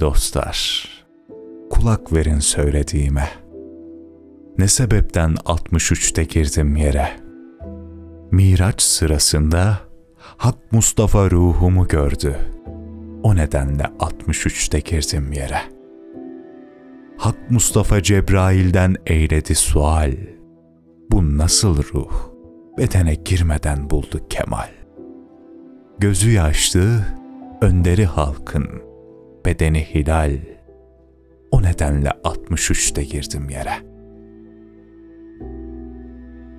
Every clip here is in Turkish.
Dostlar! Kulak verin söylediğime. Ne sebepten 63'te girdim yere? Miraç sırasında Hak Mustafa ruhumu gördü. O nedenle 63'te girdim yere. Hak Mustafa Cebrail'den eyledi sual. Bu nasıl ruh? Bedene girmeden buldu kemal. Gözü yaşlı, önderi halkın, bedeni hilal. O nedenle 63'te girdim yere.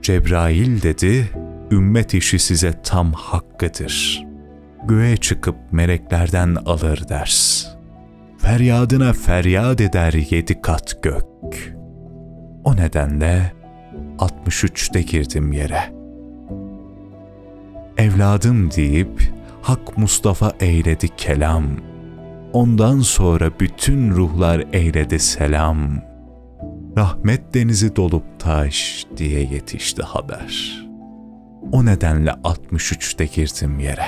Cebrail dedi, ümmet işi size tam hakkıdır. Göğe çıkıp meleklerden alır ders. Feryadına feryat eder yedi kat gök. O nedenle 63'te girdim yere. Evladım deyip Hak Mustafa eyledi kelam. Ondan sonra bütün ruhlar eyledi selam. Rahmet denizi dolup taş diye yetişti haber. O nedenle 63'te girdim yere.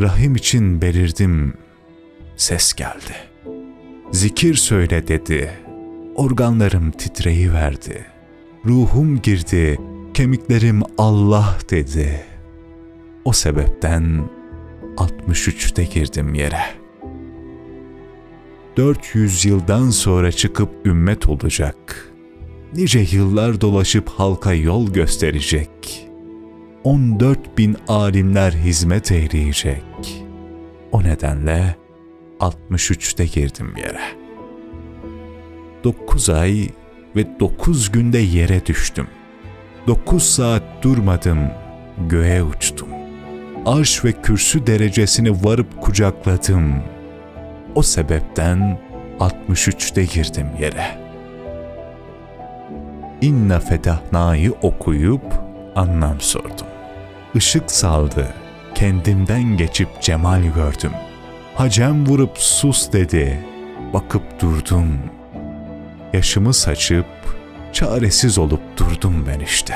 Rahim için belirdim. Ses geldi. Zikir söyle dedi. Organlarım titreyiverdi. Ruhum girdi, kemiklerim Allah dedi. O sebepten 63'te girdim yere. 400 yıldan sonra çıkıp ümmet olacak. Nice yıllar dolaşıp halka yol gösterecek. 14 bin alimler hizmet eyleyecek. O nedenle 63'te girdim yere. 9 ay ve 9 günde yere düştüm. 9 saat durmadım, göğe uçtum. Arş ve kürsü derecesini varıp kucakladım. O sebepten 63'te girdim yere. İnna fedahna'yı okuyup anlam sordum. Işık saldı, kendimden geçip cemal gördüm. Hacem vurup sus dedi, bakıp durdum. Yaşımı saçıp çaresiz olup durdum ben işte.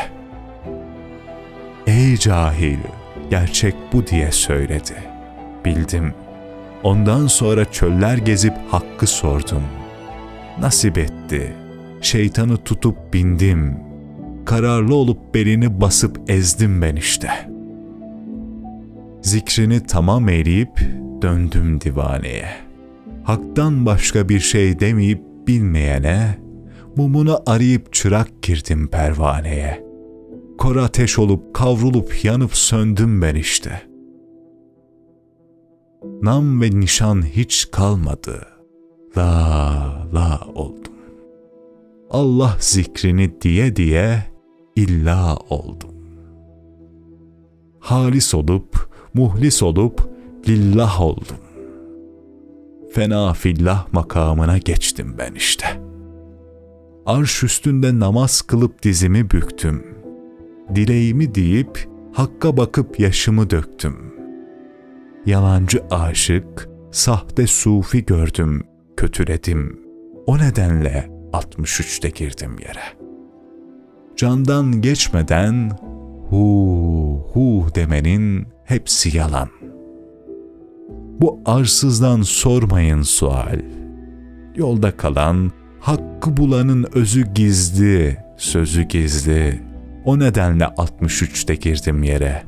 Ey cahil, gerçek bu diye söyledi. Bildim. Ondan sonra çöller gezip hakkı sordum. Nasip etti. Şeytanı tutup bindim. Kararlı olup belini basıp ezdim ben işte. Zikrini tamam eyleyip döndüm divaneye. Hak'tan başka bir şey demeyip bilmeyene, mumunu arayıp çırak girdim pervaneye. Kor ateş olup kavrulup yanıp söndüm ben işte. Nam ve nişan hiç kalmadı. La la oldum. Allah zikrini diye diye illa oldum. Halis olup, muhlis olup lillah oldum. Fena fillah makamına geçtim ben işte. Arş üstünde namaz kılıp dizimi büktüm. Dileğimi deyip hakka bakıp yaşımı döktüm. Yalancı aşık, sahte sufi gördüm, kötüledim. O nedenle 63'te girdim yere. Candan geçmeden hu hu demenin hepsi yalan. Bu arsızdan sormayın sual. Yolda kalan, hakkı bulanın özü gizli, sözü gizli. O nedenle 63'te girdim yere.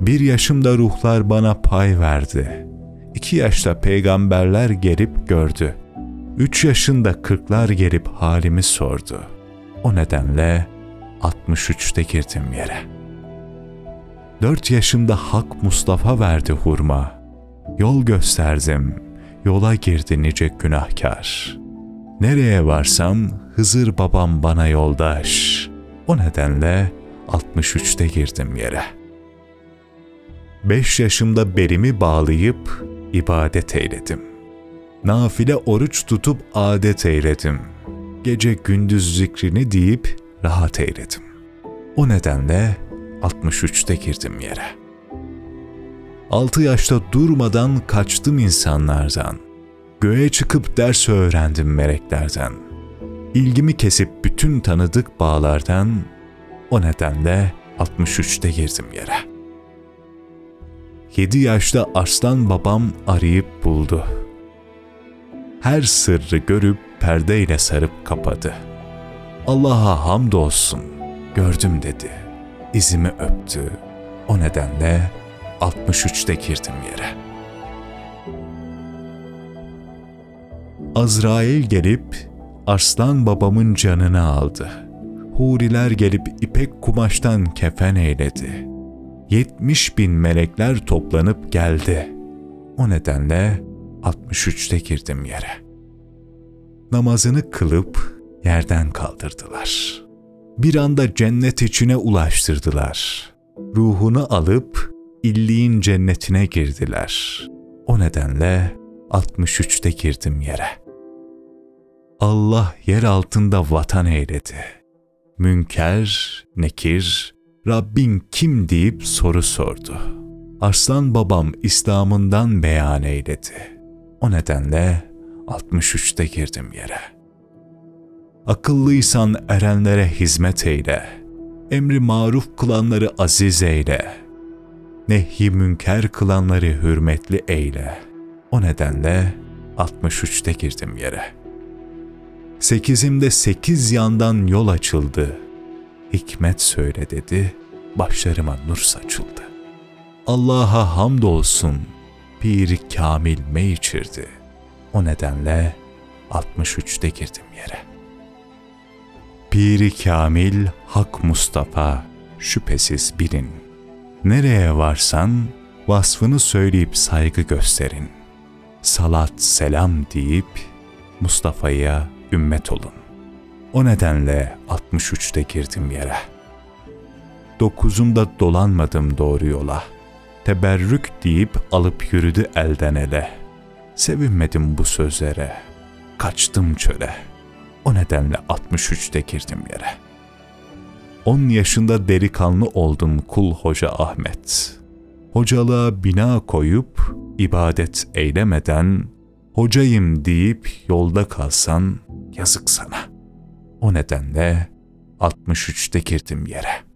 Bir yaşımda ruhlar bana pay verdi. İki yaşta peygamberler gelip gördü. Üç yaşında kırklar gelip halimi sordu. O nedenle 63'te girdim yere. Dört yaşımda Hak Mustafa verdi hurma. Yol gösterdim, yola girdi nice günahkar. Nereye varsam Hızır babam bana yoldaş. O nedenle 63'te girdim yere. Beş yaşımda berimi bağlayıp ibadet eyledim. Nafile oruç tutup adet eyledim. Gece gündüz zikrini deyip rahat eyledim. O nedenle 63'te girdim yere. Altı yaşta durmadan kaçtım insanlardan. Göğe çıkıp ders öğrendim meleklerden. İlgimi kesip bütün tanıdık bağlardan o nedenle 63'te girdim yere. 7 yaşta Arslan babam arayıp buldu. Her sırrı görüp perdeyle sarıp kapadı. Allah'a hamdolsun, gördüm dedi. İzimi öptü. O nedenle 63'te girdim yere. Azrail gelip Arslan babamın canını aldı. Huriler gelip ipek kumaştan kefen eyledi. Yetmiş bin melekler toplanıp geldi. O nedenle 63'te girdim yere. Namazını kılıp yerden kaldırdılar. Bir anda cennet içine ulaştırdılar. Ruhunu alıp illiğin cennetine girdiler. O nedenle 63'te girdim yere. Allah yer altında vatan eyledi. Münker, nekir, Rabbin kim deyip soru sordu. Arslan babam İslam'ından beyan eyledi. O nedenle 63'te girdim yere. Akıllıysan erenlere hizmet eyle. Emri maruf kılanları aziz eyle. Nehi münker kılanları hürmetli eyle. O nedenle 63'te girdim yere. Sekizimde sekiz yandan yol açıldı. Hikmet söyle dedi, başlarıma nur saçıldı. Allah'a hamdolsun, pir kamil me içirdi. O nedenle 63'te girdim yere. Piri Kamil Hak Mustafa şüphesiz bilin. Nereye varsan vasfını söyleyip saygı gösterin. Salat selam deyip Mustafa'ya ümmet olun. O nedenle 63'te girdim yere. Dokuzunda dolanmadım doğru yola. Teberrük deyip alıp yürüdü elden ele. Sevinmedim bu sözlere. Kaçtım çöle. O nedenle 63'te girdim yere. 10 yaşında delikanlı oldum kul hoca Ahmet. Hocalığa bina koyup ibadet eylemeden hocayım deyip yolda kalsan yazık sana. O nedenle 63'te girdim yere.''